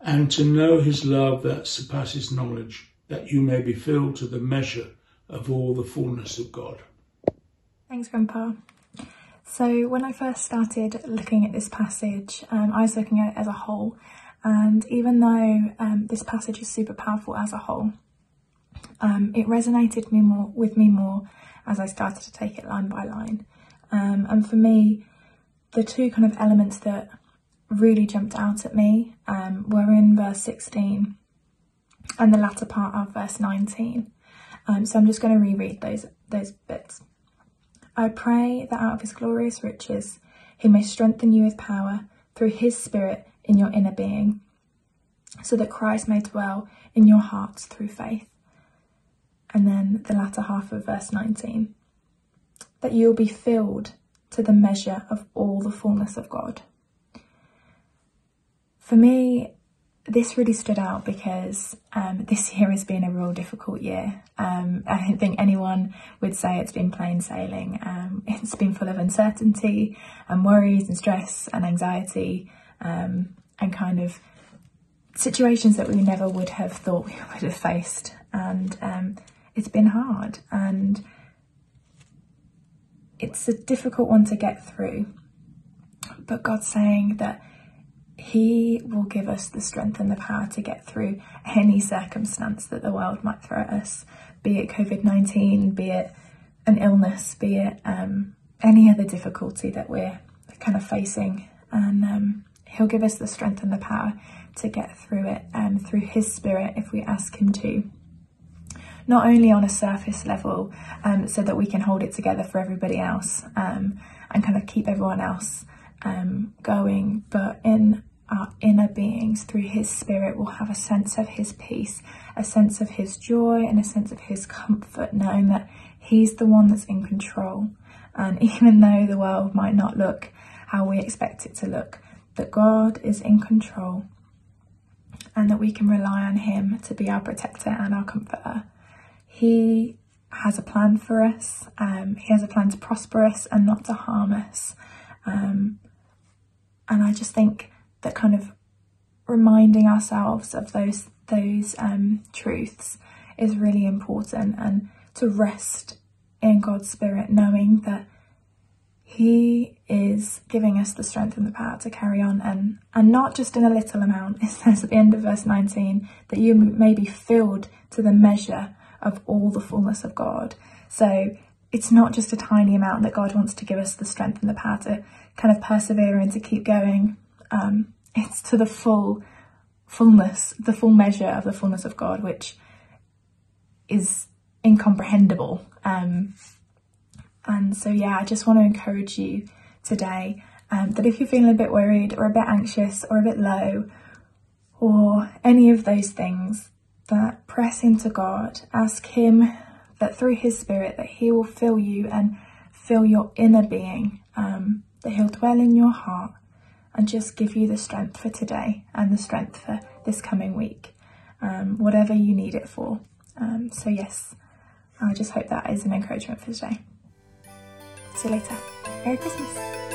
and to know his love that surpasses knowledge, that you may be filled to the measure of all the fullness of God. Thanks, Grandpa. So, when I first started looking at this passage, um, I was looking at it as a whole, and even though um, this passage is super powerful as a whole, um, it resonated me more with me more as I started to take it line by line. Um, and for me, the two kind of elements that really jumped out at me um, were in verse 16 and the latter part of verse 19. Um, so I'm just going to reread those those bits. I pray that out of his glorious riches he may strengthen you with power through his spirit in your inner being, so that Christ may dwell in your hearts through faith. And then the latter half of verse 19 that you will be filled to the measure of all the fullness of God. For me, this really stood out because um, this year has been a real difficult year. Um, I don't think anyone would say it's been plain sailing. Um, it's been full of uncertainty and worries and stress and anxiety um, and kind of situations that we never would have thought we would have faced. And um, it's been hard and it's a difficult one to get through. But God's saying that He will give us the strength and the power to get through any circumstance that the world might throw at us, be it COVID 19, be it an illness, be it um, any other difficulty that we're kind of facing. And um, He'll give us the strength and the power to get through it um, through His Spirit if we ask Him to not only on a surface level um, so that we can hold it together for everybody else um, and kind of keep everyone else um, going, but in our inner beings through His Spirit, we'll have a sense of His peace, a sense of His joy, and a sense of His comfort, knowing that He's the one that's in control. And even though the world might not look how we expect it to look, that God is in control and that we can rely on Him to be our protector and our comforter. He has a plan for us. Um, he has a plan to prosper us and not to harm us. Um, and I just think that kind of reminding ourselves of those those um, truths is really important, and to rest in God's spirit, knowing that He is giving us the strength and the power to carry on, and and not just in a little amount. It says at the end of verse 19 that you may be filled to the measure of all the fullness of God. So it's not just a tiny amount that God wants to give us the strength and the power to kind of persevere and to keep going. Um, it's to the full fullness, the full measure of the fullness of God, which is incomprehensible. Um, and so, yeah, I just want to encourage you today um, that if you're feeling a bit worried or a bit anxious or a bit low or any of those things, that press into God, ask Him that through His Spirit that He will fill you and fill your inner being, um, that He'll dwell in your heart and just give you the strength for today and the strength for this coming week, um, whatever you need it for. Um, so, yes, I just hope that is an encouragement for today. See you later. Merry Christmas.